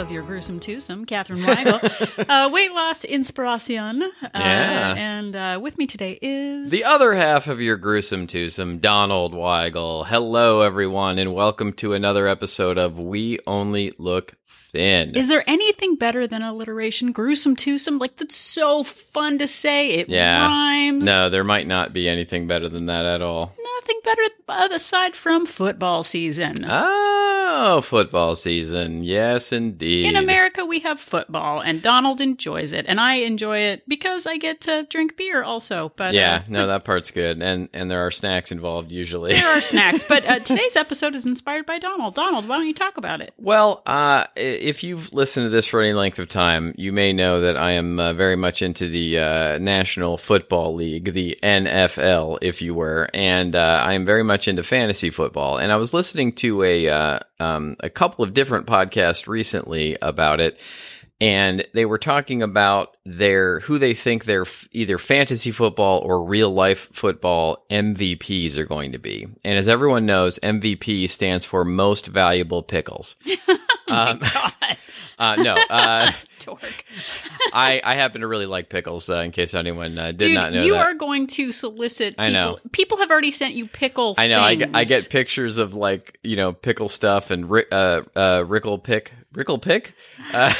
of your gruesome twosome, Catherine Weigel, uh, weight loss inspiration. Uh, Yeah. And uh, with me today is The other half of your gruesome twosome, Donald Weigel. Hello, everyone, and welcome to another episode of We Only Look Thin. Is there anything better than alliteration? Gruesome twosome? Like, that's so fun to say. It Yeah. rhymes. no, there might not be anything better than that at all. Nothing better aside from football season. Oh, football season. Yes, indeed. In America, we have football, and Donald enjoys it, and I enjoy it because I get to drink beer also. But Yeah, uh, no, that part's good. And and there are snacks involved usually. there are snacks. But uh, today's episode is inspired by Donald. Donald, why don't you talk about it? Well, uh, if you've listened to this for any length of time, you may know that I am uh, very much into the uh, National Football League, the NFL, if you were, and uh, I am very much into fantasy football. And I was listening to a uh, um, a couple of different podcasts recently about it. And they were talking about their who they think their f- either fantasy football or real life football MVPs are going to be. And as everyone knows, MVP stands for most valuable pickles. Um, God, uh, no, uh, dork. I, I happen to really like pickles. Uh, in case anyone uh, did Dude, not know you that. are going to solicit. People. I know. People have already sent you pickle. I know. I get, I get pictures of like you know pickle stuff and ri- uh, uh, Rickle Pick, Rickle Pick, uh,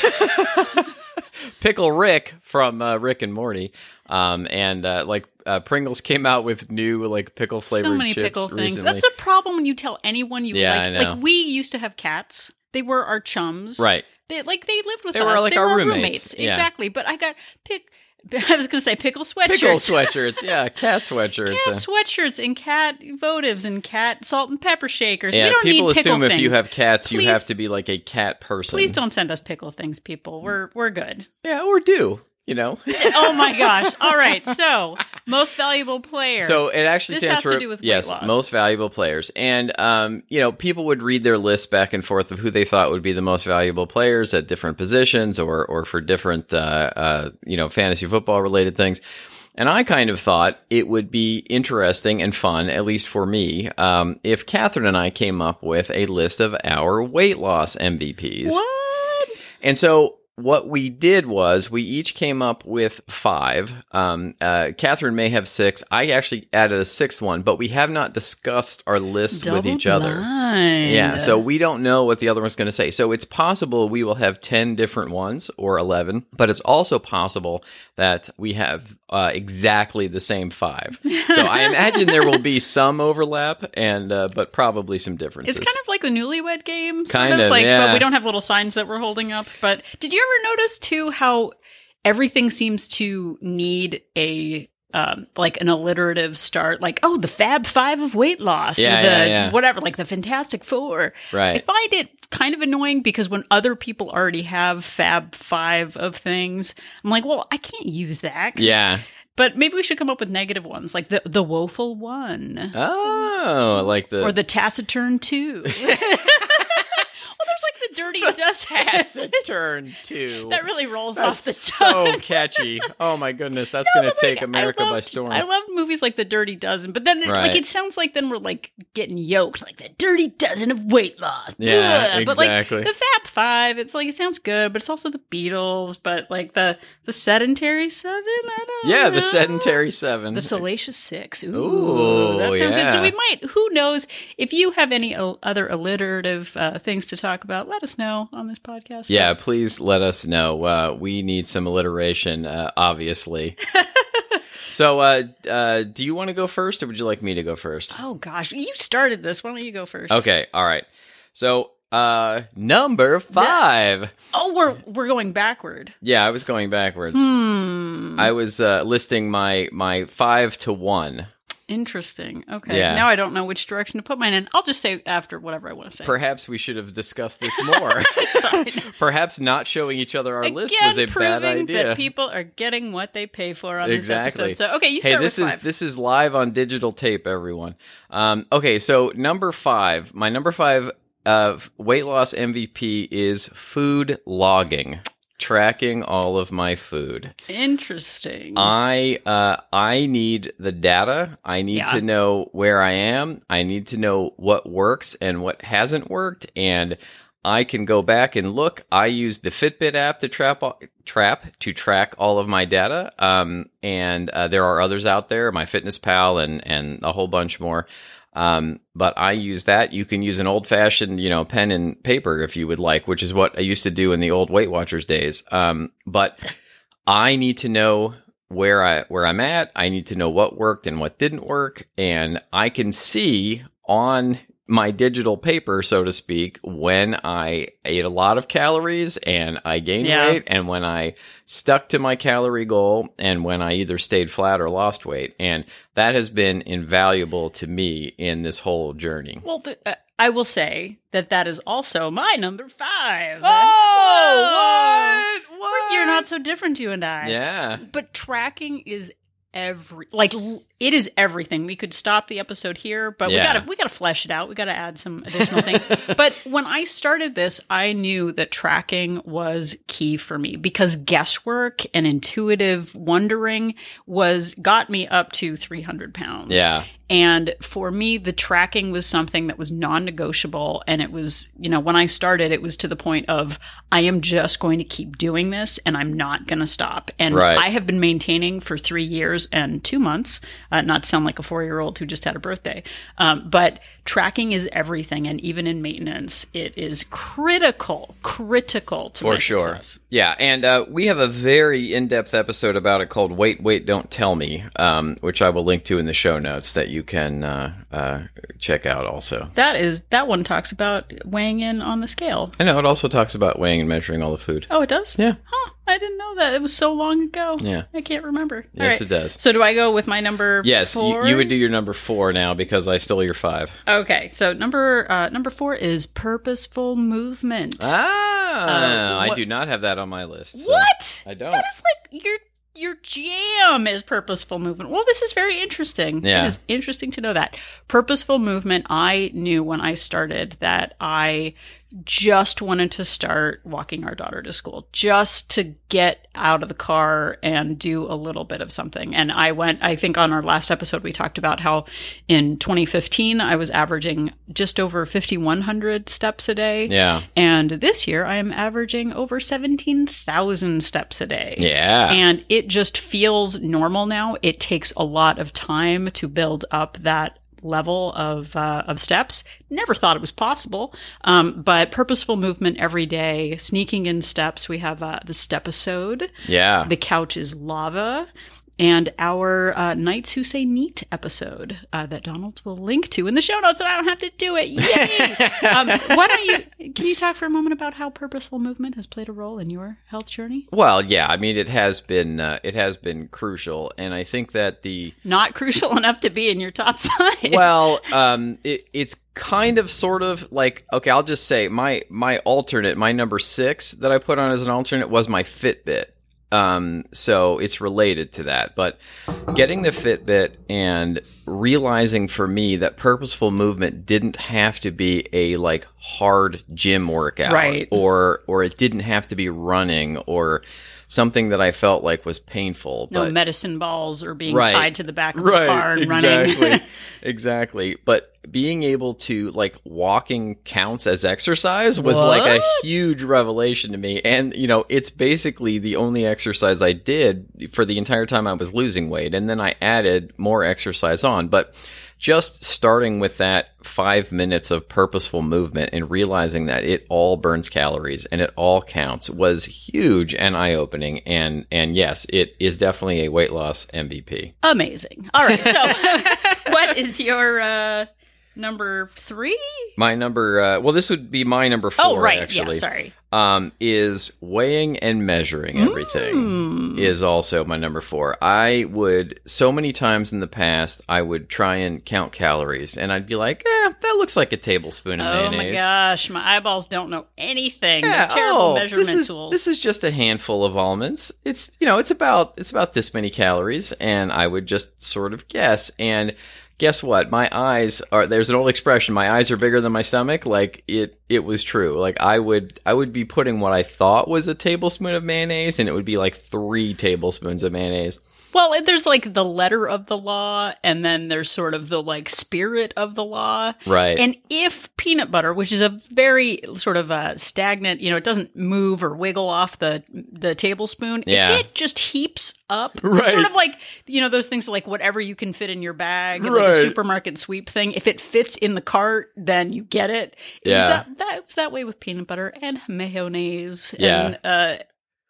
Pickle Rick from uh, Rick and Morty, um, and uh, like uh, Pringles came out with new like pickle flavored so many pickle things. recently. That's a problem when you tell anyone you Yeah, like. Like we used to have cats. They were our chums. right. They like they lived with us. They us. were like they our were roommates. Yeah. Exactly. But I got pick. I was going to say pickle sweatshirts. Pickle sweatshirts, yeah, cat sweatshirts. cat sweatshirts and cat votives and cat salt and pepper shakers. yeah, we don't people need pickle assume things. if you have cats, you have to be like a cat person. Please don't send us pickle things, people. We're we're good. Yeah, or do you know? oh my gosh! All right, so most valuable player. So it actually This stands has to for do with yes, loss. most valuable players, and um, you know, people would read their list back and forth of who they thought would be the most valuable players at different positions or or for different uh, uh, you know fantasy football related things. And I kind of thought it would be interesting and fun, at least for me, um, if Catherine and I came up with a list of our weight loss MVPs. what? And so what we did was we each came up with five. Um, uh, Catherine may have six. I actually added a sixth one, but we have not discussed our lists with each other. blind. Yeah, so we don't know what the other one's going to say. So it's possible we will have 10 different ones or 11, but it's also possible that we have uh, exactly the same five. So I imagine there will be some overlap and uh, but probably some differences. It's kind of like the newlywed game, sort Kind of, of, like, but we don't have little signs that we're holding up. But did you ever notice too how everything seems to need a um, like an alliterative start, like oh, the Fab Five of weight loss, Yeah, or the yeah, yeah. whatever, like the Fantastic Four. Right. I find it kind of annoying because when other people already have Fab Five of things, I'm like, well, I can't use that. Yeah. but maybe we should come up with negative ones, like the the woeful one Oh, like the or the taciturn two. well, there's like the dirty dust. taciturn too. that really rolls off the tongue. so catchy. Oh my goodness, that's No, going to like, take I America by storm. I love movies like The Dirty Dozen, but then it, like it sounds like then we're like getting yoked, like the Dirty Dozen of weight loss. Yeah, Ugh. But like exactly. the Fab Five, it's like it sounds good, but it's also the Beatles. But like the the sedentary seven, I don't yeah, know. the sedentary seven. The Salacious Six. Ooh, Ooh, that sounds good. So we might. Who knows? If you have any other alliterative uh, things to talk about, let us know on this podcast. yeah, please let us know. Uh, we need some alliteration, uh, obviously. so, uh, uh, do you want to go first, or would you like me to go first? Oh gosh, you started this. Why don't you go first? Okay, all right. So, uh, number five. Oh, we're we're going backward. Yeah, I was going backwards. Hmm. I was uh, listing my my five to one. Interesting. Okay. Yeah. Now I don't know which direction to put mine in. I'll just say after whatever I want to say. Perhaps we should have discussed this more. Perhaps not showing each other our list Again, was a proving bad idea. that people are getting what they pay for on Exactly. this episode. So okay, you hey, start this is this is live on digital tape, everyone. Um, okay, so number five, my number five uh, weight loss MVP is food logging. Tracking all of my food. Interesting. I uh, I need the data. I need Yeah. to know where I am. I need to know what works and what hasn't worked, and I can go back and look. I use the Fitbit app to trap trap to track all of my data. Um, and uh, there are others out there, MyFitnessPal and and a whole bunch more. Um, but I use that. You can use an old fashioned, you know, pen and paper if you would like, which is what I used to do in the old Weight Watchers days. Um, but I need to know where I where I'm at. I need to know what worked and what didn't work, and I can see on my digital paper, so to speak, when I ate a lot of calories and I gained Yeah. weight, and when I stuck to my calorie goal, and when I either stayed flat or lost weight, and that has been invaluable to me in this whole journey. well, the, uh, I will say that that is also my number five. Oh, what? What? You're not so different, you and I. Yeah. But tracking is every like l- it is everything. We could stop the episode here, but Yeah. we gotta we gotta flesh it out. We gotta add some additional things. But when I started this, I knew that tracking was key for me because guesswork and intuitive wondering was got me up to 300 pounds. Yeah. And for me, the tracking was something that was non negotiable. And it was, you know, when I started, it was to the point of I am just going to keep doing this and I'm not going to stop. And Right. I have been maintaining for three years and two months, uh, not to sound like a four year old who just had a birthday. Um, but tracking is everything. And even in maintenance, it is critical, critical to For sure. success. Yeah, and uh, we have a very in-depth episode about it called "Wait, Wait, Don't Tell Me," um, which I will link to in the show notes that you can uh, uh, check out. Also, That is, that one talks about weighing in on the scale. I know it also talks about weighing and measuring all the food. Oh, it does? Yeah. Huh. I didn't know that. It was so long ago. Yeah. I can't remember. Yes, right. it does. So do I go with my number Yes, you, four? you would do your number four now because I stole your five. Okay. So number uh, number four is purposeful movement. Ah, Uh, I do not have that on my list. so- what? I don't. That is like your your jam is purposeful movement. Well, this is very interesting. Yeah. It is interesting to know that. Purposeful movement, I knew when I started that I just wanted to start walking our daughter to school, just to get out of the car and do a little bit of something. And I went, I think on our last episode, we talked about how in 2015, I was averaging just over 5,100 steps a day. Yeah. And this year, I am averaging over 17,000 steps a day. Yeah. And it just feels normal now. It takes a lot of time to build up that level of uh, of steps. Never thought it was possible, um, but purposeful movement every day, sneaking in steps. We have uh, the step episode. yeah. The couch is lava. And our uh, Knights Who Say Neat episode uh, that Donald will link to in the show notes, and I don't have to do it. Yay! um, why don't you? Can you talk for a moment about how purposeful movement has played a role in your health journey? well, yeah. I mean, it has been uh, it has been crucial, and I think that the Not crucial enough to be in your top five. well, um, it, it's kind of sort of like okay. I'll just say my my alternate, my number six that I put on as an alternate was my Fitbit. Um, so it's related to that, but getting the Fitbit and realizing for me that purposeful movement didn't have to be a like hard gym workout, Right. Or or it didn't have to be running or something that I felt like was painful. no but medicine balls or being Right. tied to the back of the car and exactly, running. exactly. exactly. But being able to like walking counts as exercise was like a huge revelation to me. And you know, it's basically the only exercise I did for the entire time I was losing weight, and then I added more exercise on. But just starting with that five minutes of purposeful movement and realizing that it all burns calories and it all counts was huge and eye opening. And and yes, it is definitely a weight loss MVP. Amazing. All right. So, what is your uh, number three? My number, uh, well, this would be my number four. Oh, right. Actually, Yeah. Sorry. um, is weighing and measuring everything Mm. is also my number four. I would so many times in the past I would try and count calories, and I'd be like, "Eh, that looks like a tablespoon of Oh mayonnaise." Oh my gosh, my eyeballs don't know anything. Yeah, They're terrible oh, measurement this is, tools. This is just a handful of almonds. It's you know, it's about it's about this many calories, and I would just sort of guess and guess what? My eyes are there's an old expression, my eyes are bigger than my stomach. Like it it was true. Like I would I would be putting what I thought was a tablespoon of mayonnaise and it would be like 3 tablespoons of mayonnaise. Well, there's like the letter of the law, and then there's sort of the like spirit of the law. Right. And if peanut butter, which is a very sort of a stagnant, you know, it doesn't move or wiggle off the the tablespoon. Yeah. If it just heaps up, Right. sort of like you know those things like whatever you can fit in your bag, like a Right. supermarket sweep thing. If it fits in the cart, then you get it. Is Yeah. that that's that way with peanut butter and mayonnaise Yeah. and uh,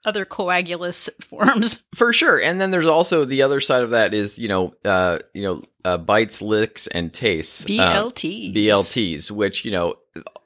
other coagulous forms. For sure. And then there's also the other side of that is, you know, uh, you know, uh, bites, licks, and tastes. Uh, BLTs. BLTs, which, you know,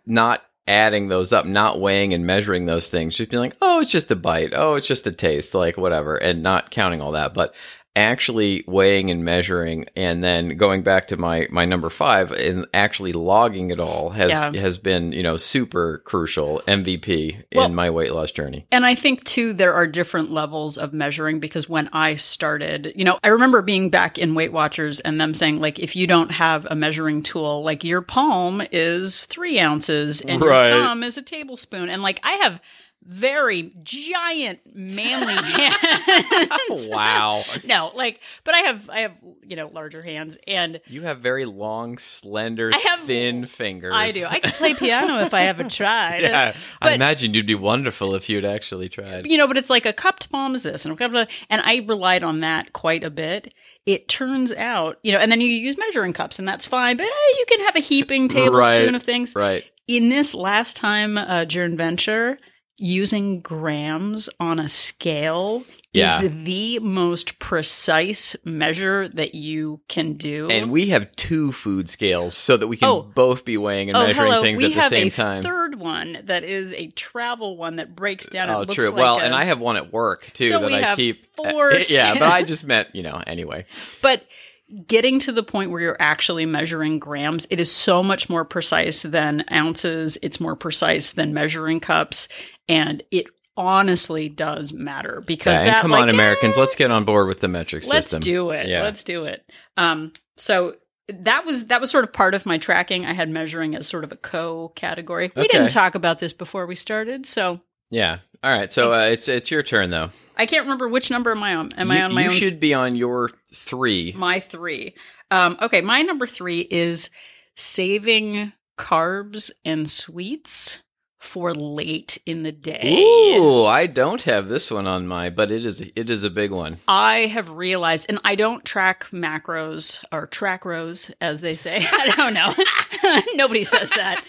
not adding those up, not weighing and measuring those things, just being like, oh, it's just a bite. Oh, it's just a taste, like whatever, and not counting all that. But actually weighing and measuring and then going back to my my number 5 and actually logging it all has Yeah. has been you know super crucial MVP Well- in my weight loss journey And I think too, there are different levels of measuring because when I started, you know, I remember being back in Weight Watchers and them saying, like, if you don't have a measuring tool, like your palm is three ounces and Right. your thumb is a tablespoon. And like, I have very giant, manly hands. wow no, like, but I have, I have, you know, larger hands and You have very long, slender, I have- thin fingers. I do. I could play piano if I haven't tried. yeah, I imagine you'd be wonderful if you'd actually tried. you know, but it's like a cupped palm is this, and a cupped, and I relied on that quite a bit. It turns out, you know, and then you use measuring cups, and that's fine. But eh, you can have a heaping tablespoon Right. of things. Right. In this last time uh, venture, using grams on a scale Yeah. is the most precise measure that you can do. And we have two food scales so that we can Oh. both be weighing and oh, measuring hello. things we at the have same a time. third one that is a travel one that breaks down. oh, true. Like well, a- and I have one at work too So that I keep. Uh, four yeah, but I just meant, you know, anyway. But getting to the point where you're actually measuring grams, it is so much more precise than ounces. It's more precise than measuring cups. And it honestly does matter because Yeah, that, come like, on, Americans, let's get on board with the metric let's system. do it. Yeah. Let's do it. Um, so that was that was sort of part of my tracking. I had measuring as sort of a co category. We Okay. didn't talk about this before we started, so Yeah. All right. So uh, it's it's your turn though. I can't remember which number am I on. Am I on my you own should be on your three. my three. Um, okay, my number three is saving carbs and sweets for late in the day. Ooh, I don't have this one on my, but it is it is a big one. I have realized, and I don't track macros or track rows, as they say. I don't know. Nobody says that.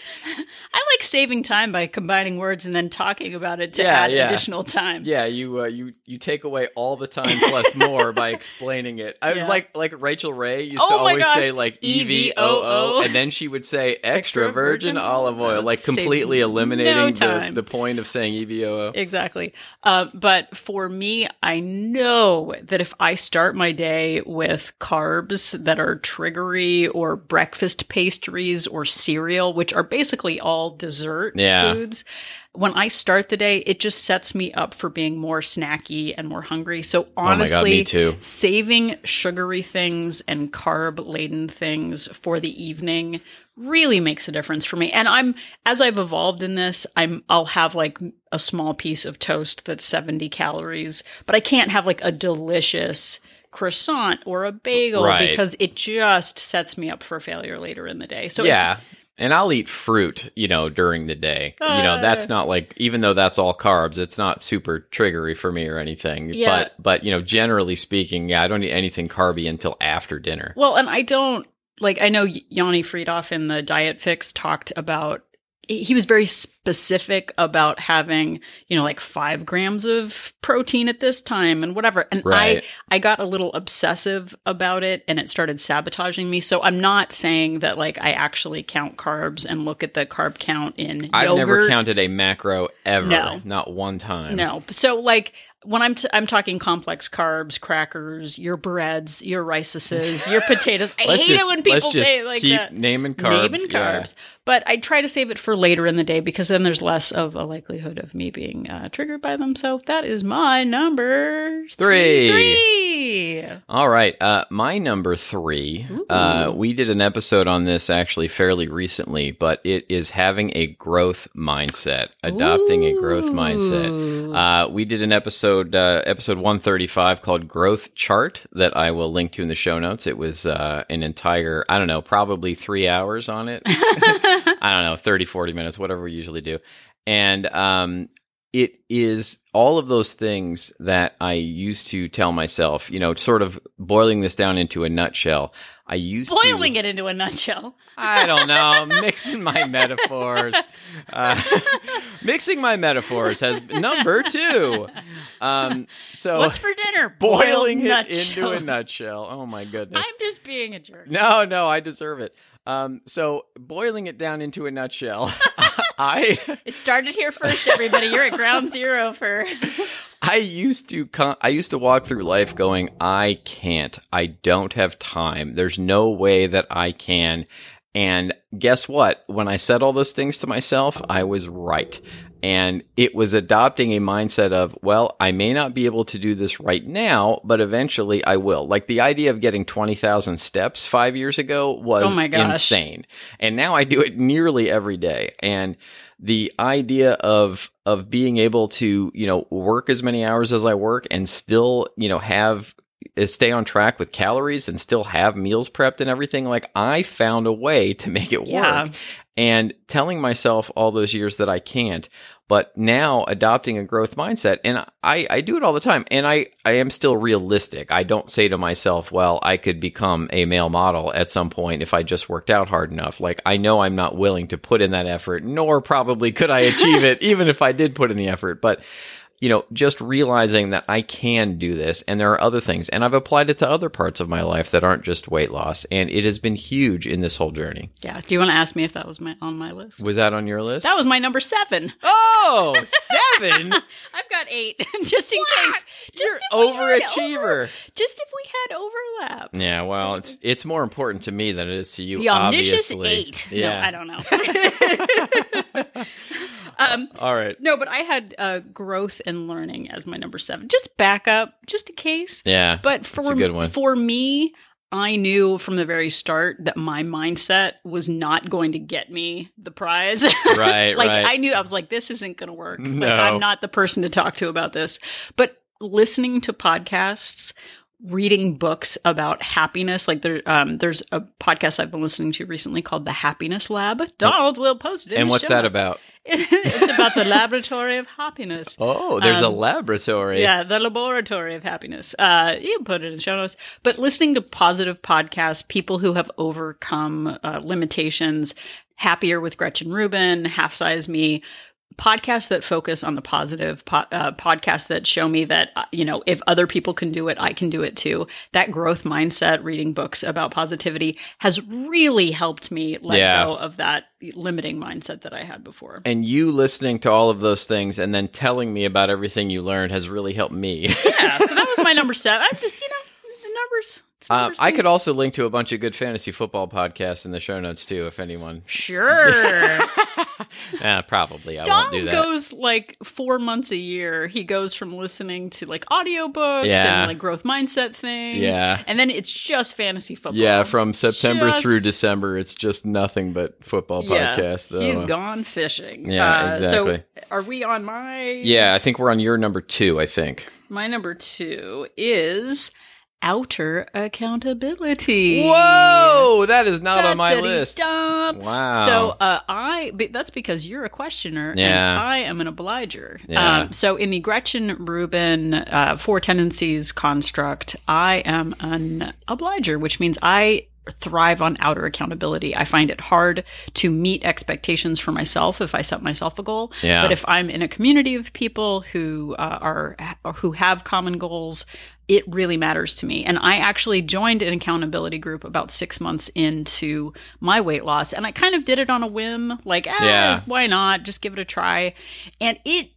I like saving time by combining words and then talking about it to Yeah, add yeah. additional time. Yeah, you uh, you you take away all the time plus more by explaining it. I was like like Rachael Ray used Oh to always gosh, say like E V O O, EVOO. and then she would say extra Extra virgin virgin olive oil, like completely completely no eliminating the, time. the point of saying E V O O. Exactly. Uh, but for me, I know that if I start my day with carbs that are triggery or breakfast pastries or cereal, which are basically all dessert Yeah. foods, when I start the day, it just sets me up for being more snacky and more hungry. So Oh God, honestly, too. saving sugary things and carb laden things for the evening really makes a difference for me. And I'm as I've evolved in this, I'm I'll have like a small piece of toast that's 70 calories, but I can't have like a delicious croissant or a bagel Right. because it just sets me up for failure later in the day. So it's yeah. And I'll eat fruit, you know, during the day. you know, Uh. that's not like even though that's all carbs, it's not super triggery for me or anything. Yeah. But but you know, generally speaking, yeah, I don't eat anything carby until after dinner. Well, and I don't like. I know Yoni Freedhoff in the Diet Fix talked about. He was very specific about having, you know, like five grams of protein at this time and whatever. And Right. I, I got a little obsessive about it, and it started sabotaging me. So I'm not saying that like I actually count carbs and look at the carb count in I've yogurt. never counted a macro ever. No. Not one time. No. So like when I'm t- I'm talking complex carbs, crackers, your breads, your rices, your potatoes. I hate just- it when people let's just say like keep that. naming carbs. Naming yeah. carbs, but I try to save it for later in the day because then there's less of a likelihood of me being uh, triggered by them. So that is my number Three. Three. All right. Uh, my number three, uh, we did an episode on this actually fairly recently, but it is having a growth mindset, adopting a growth mindset. Uh, we did an episode, uh, episode 135 called Growth Chart that I will link to in the show notes. It was uh, an entire, I don't know, probably three hours on it. I don't know, 30, 40 minutes, whatever we usually do. And um, it is all of those things that I used to tell myself, you know, sort of boiling this down into a nutshell. I used Boiling to, it into a nutshell. I don't know, mixing my metaphors. Uh, mixing my metaphors has number two. Um, so What's for dinner? boiling Boiled it into a nutshell. nutshell. Oh my goodness. I'm just being a jerk. No, no, I deserve it. Um, so boiling it down into a nutshell, I It started here first, everybody. You're at ground zero for. I used to con- I used to walk through life going, I can't. I don't have time. There's no way that I can. And guess what? When I said all those things to myself, I was right. And it was adopting a mindset of, well, I may not be able to do this right now, but eventually I will. Like the idea of getting 20,000 steps five years ago was Oh my gosh. insane. And now I do it nearly every day. And the idea of of being able to you know work as many hours as I work and still you know have Uh, stay on track with calories and still have meals prepped and everything like I found a way to make it work. And telling myself all those years that I can't but now adopting a growth mindset and I, I do it all the time and I, I am still realistic. I don't say to myself well i could become a male model at some point if i just worked out hard enough. Like i know i'm not willing to put in that effort nor probably could i achieve it even if i did put in the effort but you know, just realizing that I can do this and there are other things. And I've applied it to other parts of my life that aren't just weight loss. And it has been huge in this whole journey. Yeah. Do you want to ask me if that was my on my list? Was that on your list? That was my number seven. oh, seven? I've got eight, just in case. Just You're if we had overachiever. over- just if we had overlap. Yeah, well, it's it's more important to me than it is to you. The omniscious obviously. eight. Yeah. No, I don't know. Um, All right. no, but I had uh, growth and learning as my number seven. Just backup, just in case. Yeah. But for a good one. for me, I knew from the very start that my mindset was not going to get me the prize. Right, like right. I knew I was like, this isn't going to work. Like, No. I'm not the person to talk to about this. But listening to podcasts, reading books about happiness, like there, um, there's a podcast I've been listening to recently called The Happiness Lab. Donald will post it. and what's that notes. about? it's about the laboratory of happiness. Oh, there's a Um, laboratory. Yeah, the laboratory of happiness. Uh, you can put it in show notes. But listening to positive podcasts, people who have overcome uh, limitations, Happier with Gretchen Rubin, Half Size Me, podcasts that focus on the positive, po- uh, podcasts that show me that, uh, you know, if other people can do it, I can do it too. That growth mindset, reading books about positivity has really helped me let Yeah. go of that limiting mindset that I had before. And you listening to all of those things and then telling me about everything you learned has really helped me. yeah, so that was my number seven. I'm just, you know, the numbers. Uh, I could also link to a bunch of good fantasy football podcasts in the show notes too, if anyone. Sure. Uh, probably I won't do that. goes like four months a year. He goes from listening to like audiobooks Yeah. and like growth mindset things. Yeah. And then it's just fantasy football. yeah, from September Just- through December, it's just nothing but football Yeah. podcasts. though. He's gone fishing. Yeah, Uh, exactly. So are we on my Yeah, I think we're on your number two. I think. my number two is outer accountability. Whoa, that is not on my list. Wow. So uh, I but that's because you're a questioner Yeah. and I am an obliger. Yeah. Um, so in the Gretchen Rubin uh, four tendencies construct, I am an obliger, which means I thrive on outer accountability. I find it hard to meet expectations for myself if I set myself a goal. Yeah. But if I'm in a community of people who uh, are who have common goals, it really matters to me. And I actually joined an accountability group about six months into my weight loss, and I kind of did it on a whim, like, ah, Yeah. why not? Just give it a try. And it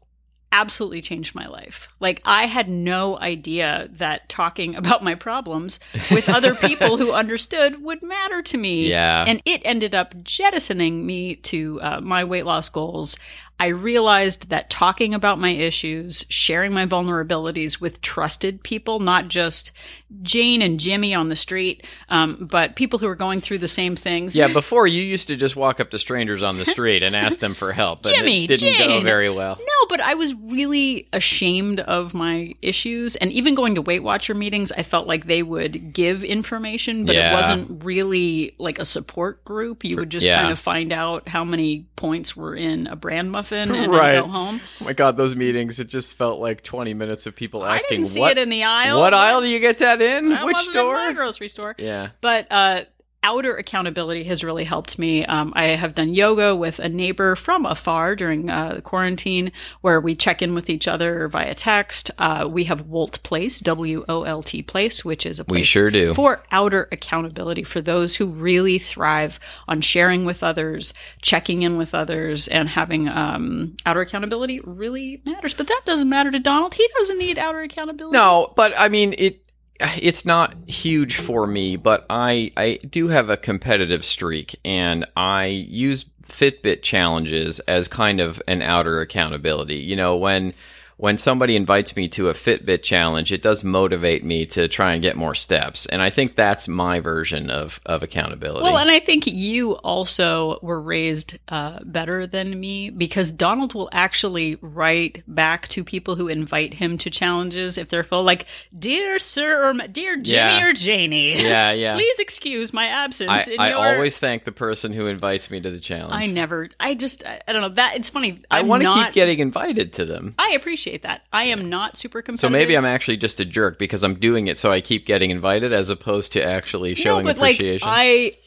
absolutely changed my life. Like I had no idea that talking about my problems with other people who understood would matter to me. Yeah. And it ended up jettisoning me to uh, my weight loss goals. I realized that talking about my issues, sharing my vulnerabilities with trusted people, not just Jane and Jimmy on the street, um, but people who are going through the same things. Yeah, before you used to just walk up to strangers on the street and ask them for help, but Jimmy, it didn't go very well. No, but I was really ashamed of my issues. And even going to Weight Watcher meetings, I felt like they would give information, but Yeah. it wasn't really like a support group. You would just yeah. kind of find out how many points were in a brand muffin and Right. then go home. Oh my god, those meetings, it just felt like 20 minutes of people asking. I didn't see what it in the aisle. What aisle do you get that in? That Which store? In my grocery store. yeah. But uh, outer accountability has really helped me. Um, I have done yoga with a neighbor from afar during uh, quarantine, where we check in with each other via text. Uh, we have Wolt Place, W O L T Place, which is a place sure do. for outer accountability for those who really thrive on sharing with others, checking in with others, and having um, outer accountability really matters. But that doesn't matter to Donald. He doesn't need outer accountability. No, but I mean it it's not huge for me, but I I do have a competitive streak and I use Fitbit challenges as kind of an outer accountability. You know, when when somebody invites me to a Fitbit challenge, it does motivate me to try and get more steps. And I think that's my version of of accountability. Well, and I think you also were raised uh, better than me because Donald will actually write back to people who invite him to challenges if they're full, like, "Dear Sir or Dear Jimmy Yeah. or Janie, Yeah, yeah. please excuse my absence." I, I your-" always thank the person who invites me to the challenge. I never, I just, I, I don't know that it's funny. I I'm want to not- keep getting invited to them. I appreciate that. I am not super competitive. So maybe I'm actually just a jerk because I'm doing it so I keep getting invited as opposed to actually showing no, but appreciation. like I.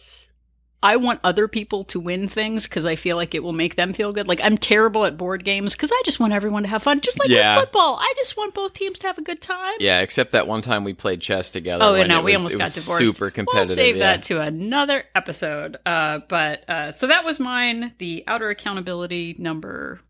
I want other people to win things because I feel like it will make them feel good. Like I'm terrible at board games because I just want everyone to have fun. Just like Yeah. with football, I just want both teams to have a good time. yeah, except that one time we played chess together. Oh, and no, we was- almost it got was divorced. Super competitive. We'll save yeah. that to another episode. Uh, but uh, so that was mine. The outer accountability number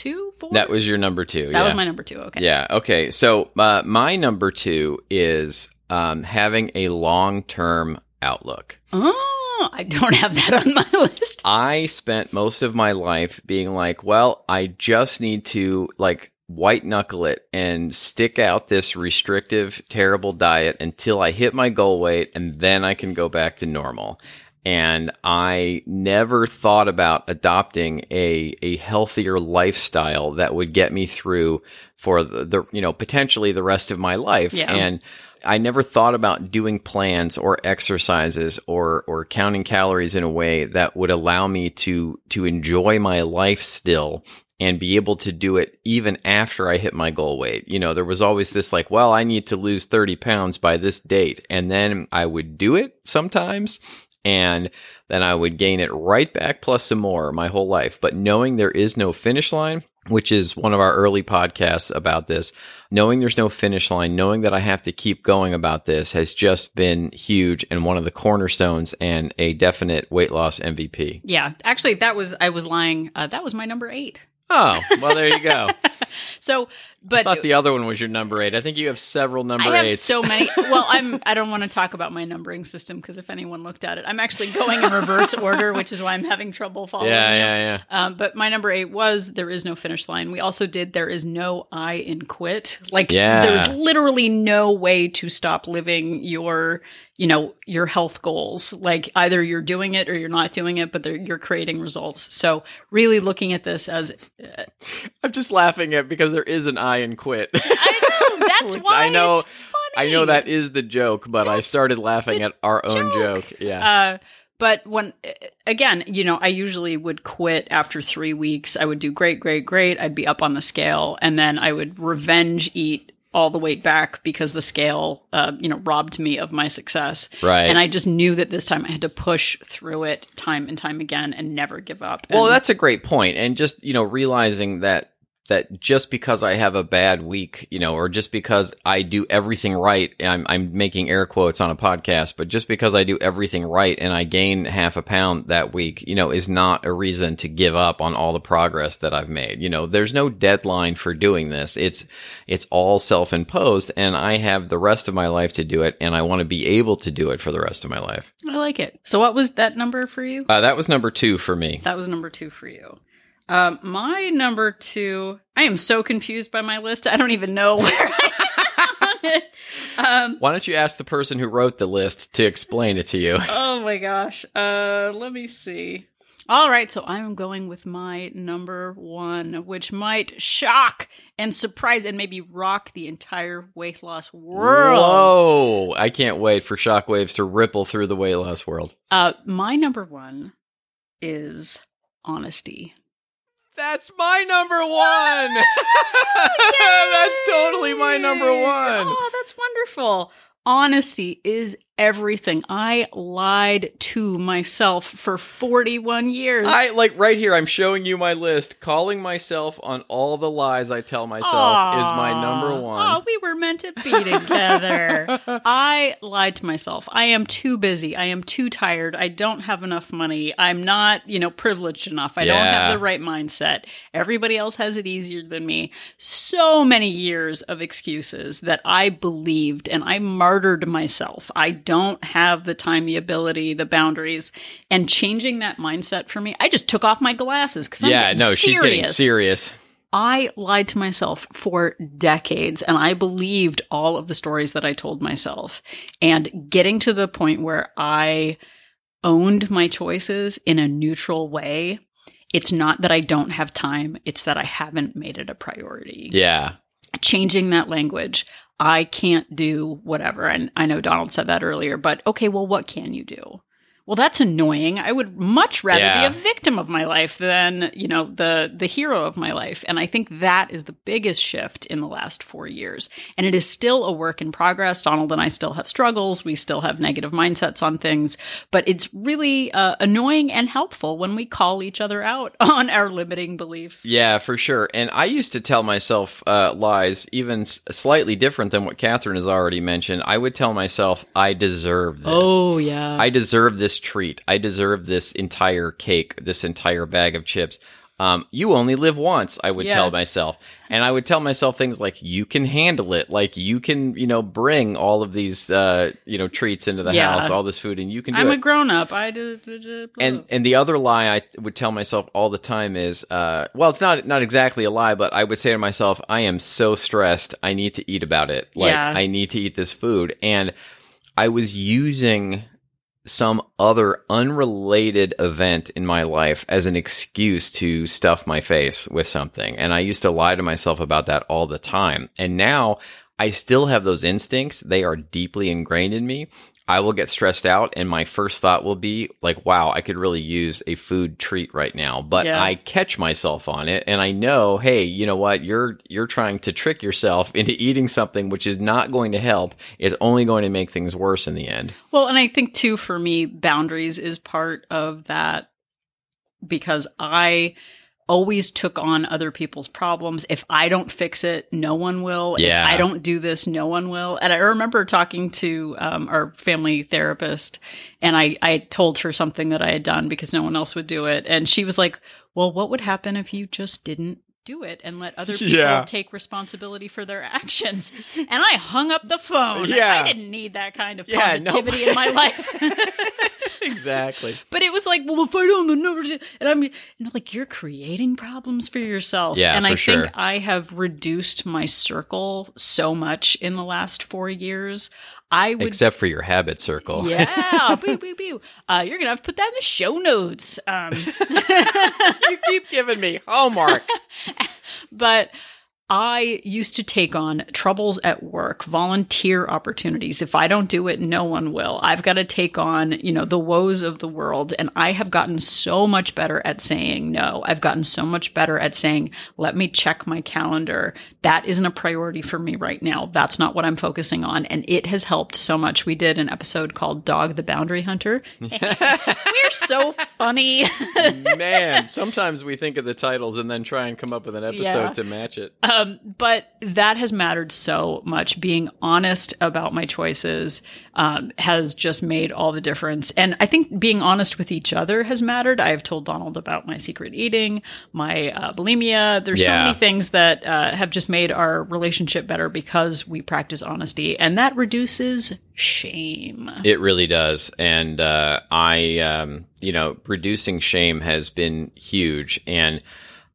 two, four. That was your number two. that yeah. was my number two. Okay. Yeah. Okay. So uh, my number two is um, having a long term outlook. Oh, I don't have that on my list. I spent most of my life being like, well, I just need to like white knuckle it and stick out this restrictive, terrible diet until I hit my goal weight and then I can go back to normal. And I never thought about adopting a, a healthier lifestyle that would get me through for the, the, you know, potentially the rest of my life. Yeah. And I never thought about doing plans or exercises or or counting calories in a way that would allow me to to enjoy my life still and be able to do it even after I hit my goal weight. You know, there was always this like, well, I need to lose 30 pounds by this date. And then I would do it sometimes and then I would gain it right back plus some more my whole life. But knowing there is no finish line, which is one of our early podcasts about this, knowing there's no finish line, knowing that I have to keep going about this has just been huge and one of the cornerstones and a definite weight loss MVP. Yeah, actually, that was I was lying. Uh, that was my number eight. Oh, well, there you go. So, but I thought the other one was your number eight. I think you have several number I have eights. so many. Well, I'm. I don't want to talk about my numbering system because if anyone looked at it, I'm actually going in reverse order, which is why I'm having trouble following. yeah, yeah, yeah. Um, but my number eight was there is no finish line. We also did there is no I in quit. Like Yeah. there's literally no way to stop living your, you know, your health goals. Like either you're doing it or you're not doing it, but you're creating results. So really looking at this as uh, I'm just laughing at because there is an I in quit. I know that's why I know- it's funny. I know that is the joke, but I started laughing at our own joke. joke. Yeah. Uh, but when again, you know, I usually would quit after three weeks. I would do great, great, great. I'd be up on the scale, and then I would revenge eat all the weight back because the scale, uh, you know, robbed me of my success. Right. And I just knew that this time I had to push through it time and time again and never give up. Well, And- that's a great point, and just you know realizing that that just because I have a bad week, you know, or just because I do everything right, I'm, I'm making air quotes on a podcast, but just because I do everything right and I gain half a pound that week, you know, is not a reason to give up on all the progress that I've made. You know, there's no deadline for doing this. It's, it's all self imposed and I have the rest of my life to do it and I want to be able to do it for the rest of my life. I like it. So, what was that number for you? Uh, that was number two for me. That was number two for you. Um, my number two, I am so confused by my list. I don't even know where I am on it. Um, Why don't you ask the person who wrote the list to explain it to you? oh my gosh. Uh, let me see. All right, so I'm going with my number one, which might shock and surprise and maybe rock the entire weight loss world. Whoa! I can't wait for shockwaves to ripple through the weight loss world. Uh, my number one is honesty. That's my number one. that's totally my number one. Oh, that's wonderful. Honesty is everything. I lied to myself for 41 years. I like right here. I'm showing you my list. Calling myself on all the lies I tell myself is my number one. Oh, we were meant to be together. I lied to myself. I am too busy. I am too tired. I don't have enough money. I'm not, you know, privileged enough. I don't have the right mindset. Everybody else has it easier than me. So many years of excuses that I believed and I martyred myself. I don't have the time, the ability, the boundaries. And changing that mindset for me, I just took off my glasses because I'm yeah, no, she's getting serious. serious. I lied to myself for decades and I believed all of the stories that I told myself. And getting to the point where I owned my choices in a neutral way, it's not that I don't have time, it's that I haven't made it a priority. Yeah, Changing that language. I can't do whatever. And I know Donald said that earlier, but okay, well, what can you do? Well, that's annoying. I would much rather Yeah. be a victim of my life than, you know, the the hero of my life. And I think that is the biggest shift in the last 4 years. And it is still a work in progress. Donald and I still have struggles. We still have negative mindsets on things, but it's really uh, annoying and helpful when we call each other out on our limiting beliefs. yeah, for sure. And I used to tell myself uh, lies, even s- slightly different than what Catherine has already mentioned. I would tell myself, "I deserve this." Oh, yeah. I deserve this treat. I deserve this entire cake, this entire bag of chips. Um, you only live once, I would Yeah. tell myself. And I would tell myself things like, you can handle it. Like, you can, you know, bring all of these, uh, you know, treats into the Yeah. house, all this food, and you can do I'm it. a grown up. I do. and and the other lie I would tell myself all the time is, uh, well, it's not not exactly a lie, but I would say to myself, I am so stressed, I need to eat about it. Like Yeah. I need to eat this food, and I was using some other unrelated event in my life as an excuse to stuff my face with something. And I used to lie to myself about that all the time. And now I still have those instincts. They are deeply ingrained in me. I will get stressed out and my first thought will be like, wow, I could really use a food treat right now. But Yeah. I catch myself on it and I know, hey, you know what? You're you're trying to trick yourself into eating something which is not going to help. It's only going to make things worse in the end. Well, and I think too for me, boundaries is part of that because I always took on other people's problems. If I don't fix it, no one will. Yeah. If I don't do this, no one will. And I remember talking to um, our family therapist, and I, I told her something that I had done because no one else would do it. And she was like, Well, what would happen if you just didn't? Do it and let other people Yeah. take responsibility for their actions. And I hung up the phone. Yeah. I didn't need that kind of Yeah, no- positivity in my life. exactly. But it was like, well, if I don't know numbers, and I'm you know, like, you're creating problems for yourself. Yeah, and I sure. think I have reduced my circle so much in the last four years. I would. Except for your habit circle. yeah, boo, boo, boo. Uh, you're gonna have to put that in the show notes. Um, you keep giving me homework. but I used to take on troubles at work, volunteer opportunities. If I don't do it, no one will. I've got to take on, you know, the woes of the world. And I have gotten so much better at saying no. I've gotten so much better at saying, let me check my calendar. That isn't a priority for me right now. That's not what I'm focusing on. And it has helped so much. We did an episode called Dog the Boundary Hunter. We're so funny. Man, sometimes we think of the titles and then try and come up with an episode Yeah. to match it. Um, but that has mattered so much. Being honest about my choices um, has just made all the difference. And I think being honest with each other has mattered. I have told Donald about my secret eating, my uh, bulimia. There's so many things that uh, have just made our relationship better because we practice honesty, and that reduces shame. It really does. And uh, I, um, you know, reducing shame has been huge. And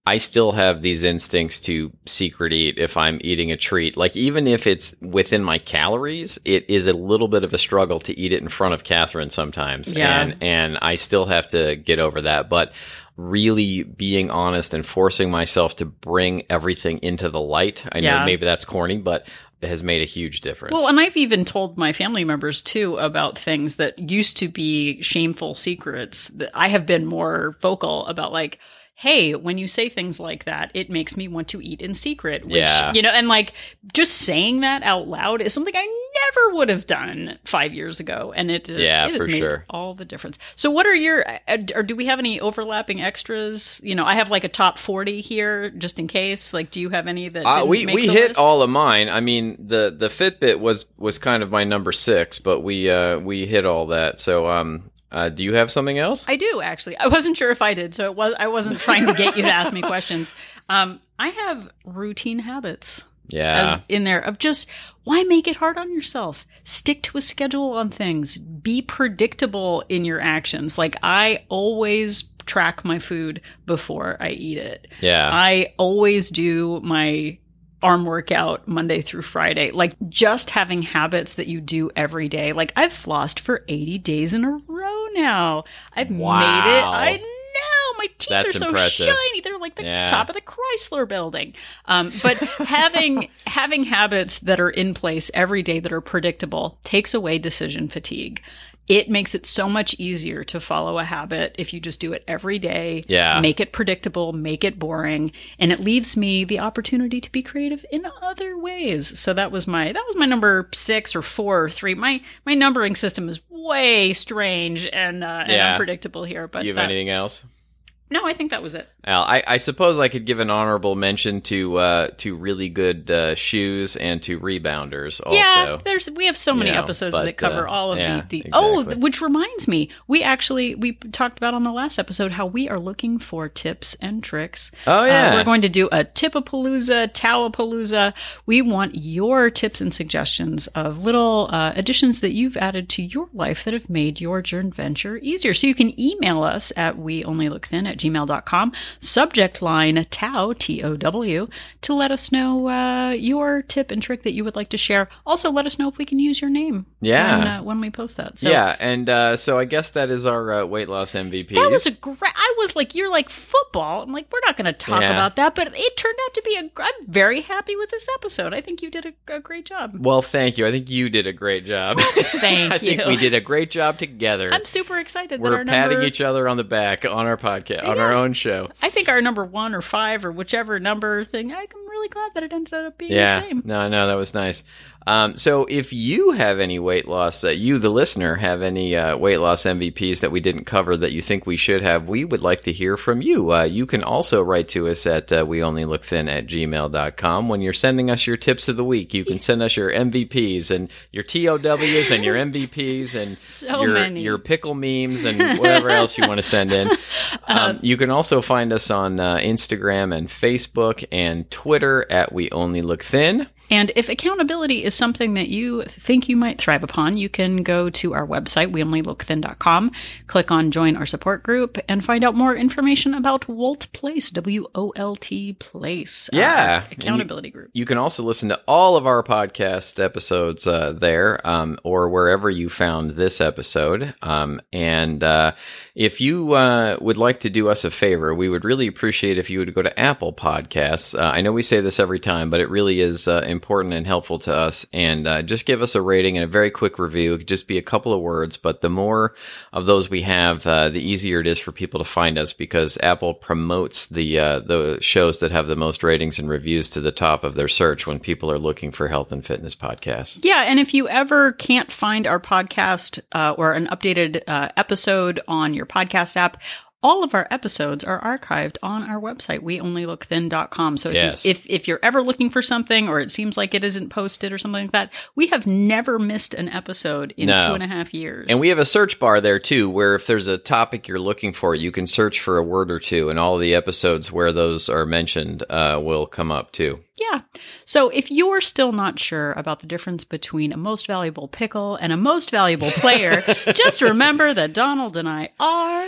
I still have these instincts to secret eat if I'm eating a treat. Like, even if it's within my calories, it is a little bit of a struggle to eat it in front of Catherine sometimes. Yeah. And, and I still have to get over that. But really being honest and forcing myself to bring everything into the light. I know maybe that's corny, but it has made a huge difference. Well, and I've even told my family members too about things that used to be shameful secrets. That I have been more vocal about, like, hey, when you say things like that, it makes me want to eat in secret. Which, Yeah. you know, and like just saying that out loud is something I never would have done five years ago. And it, uh, Yeah, it for made sure. all the difference. So, what are your, uh, or do we have any overlapping extras? You know, I have like a top 40 here just in case. Like, do you have any that Uh, we we hit list? all of mine. I mean, the the Fitbit was was kind of my number six, but we uh, we hit all that. So, um, uh, do you have something else? I do actually. I wasn't sure if I did, so it was. I wasn't trying to get you to ask me questions. Um, I have routine habits yeah, as in there of just why make it hard on yourself? Stick to a schedule on things. Be predictable in your actions. Like I always track my food before I eat it. yeah, I always do my arm workout Monday through Friday. Like just having habits that you do every day. Like I've flossed for 80 days in a row now. I've made it. I know. My teeth That's are so impressive. shiny. They're like the Yeah. top of the Chrysler building. Um, but having having habits that are in place every day that are predictable takes away decision fatigue. It makes it so much easier to follow a habit if you just do it every day. Yeah. Make it predictable, make it boring, and it leaves me the opportunity to be creative in other ways. So that was my that was my number six or four or three. My my numbering system is way strange and, uh, and Yeah. unpredictable here. But you have that- anything else? no, I think that was it. Al, I, I suppose I could give an honorable mention to uh, to really good uh, shoes and to rebounders. Also, Yeah, there's we have so many You know, episodes but, that cover uh, all of yeah, the, the oh, which reminds me, we actually we talked about on the last episode how we are looking for tips and tricks. Oh, Uh, yeah. we're going to do a tipapalooza, towapalooza. We want your tips and suggestions of little uh, additions that you've added to your life that have made your journey venture easier. So you can email us at weonlylookthin at gmail.com, subject line TOW, T O W, to let us know uh, your tip and trick that you would like to share. Also, let us know if we can use your name Yeah. when, uh, when we post that. So yeah, and uh, so I guess that is our uh, weight loss MVP. that was a great. I was like, you're like football. I'm like, we're not going to talk Yeah. about that, but it turned out to be a. I'm very happy with this episode. I think you did a, a great job. well, thank you. I think you did a great job. Thank I think you. we did a great job together. I'm super excited We're our patting number. each other on the back on our podcast, on our own show. I think our number one or five or whichever number thing. I'm really glad that it ended up being Yeah, the same. no, no, that was nice. Um, so, if you have any weight loss, uh, you, the listener, have any uh, weight loss MVPs that we didn't cover that you think we should have, we would like to hear from you. Uh, you can also write to us at uh, weonlylookthin at gmail.com. When you're sending us your tips of the week, you can send us your MVPs and your TOWs and your MVPs and So your, many. your pickle memes and whatever else you want to send in. Um, you can also find us on uh, Instagram and Facebook and Twitter at We Only Look Thin. And if accountability is something that you think you might thrive upon, you can go to our website, weonlylookthin.com, click on join our support group, and find out more information about Walt Place, W O L T Place. uh, Yeah. accountability group. You can also listen to all of our podcast episodes uh, there um, or wherever you found this episode. Um, and uh, if you uh, would like to do us a favor, we would really appreciate if you would go to Apple Podcasts. Uh, I know we say this every time, but it really is uh, important and helpful to us. And uh, just give us a rating and a very quick review. It could just be a couple of words, but the more of those we have, uh, the easier it is for people to find us because Apple promotes the uh, the shows that have the most ratings and reviews to the top of their search when people are looking for health and fitness podcasts. Yeah, and if you ever can't find our podcast uh, or an updated uh, episode on your podcast app, all of our episodes are archived on our website, weonlylookthin.com. So if, Yes. you, if if you're ever looking for something or it seems like it isn't posted or something like that, we have never missed an episode in No. two and a half years. And we have a search bar there too, where if there's a topic you're looking for, you can search for a word or two, and all the episodes where those are mentioned uh, will come up too. Yeah. So if you're still not sure about the difference between a most valuable pickle and a most valuable player, just remember that Donald and I are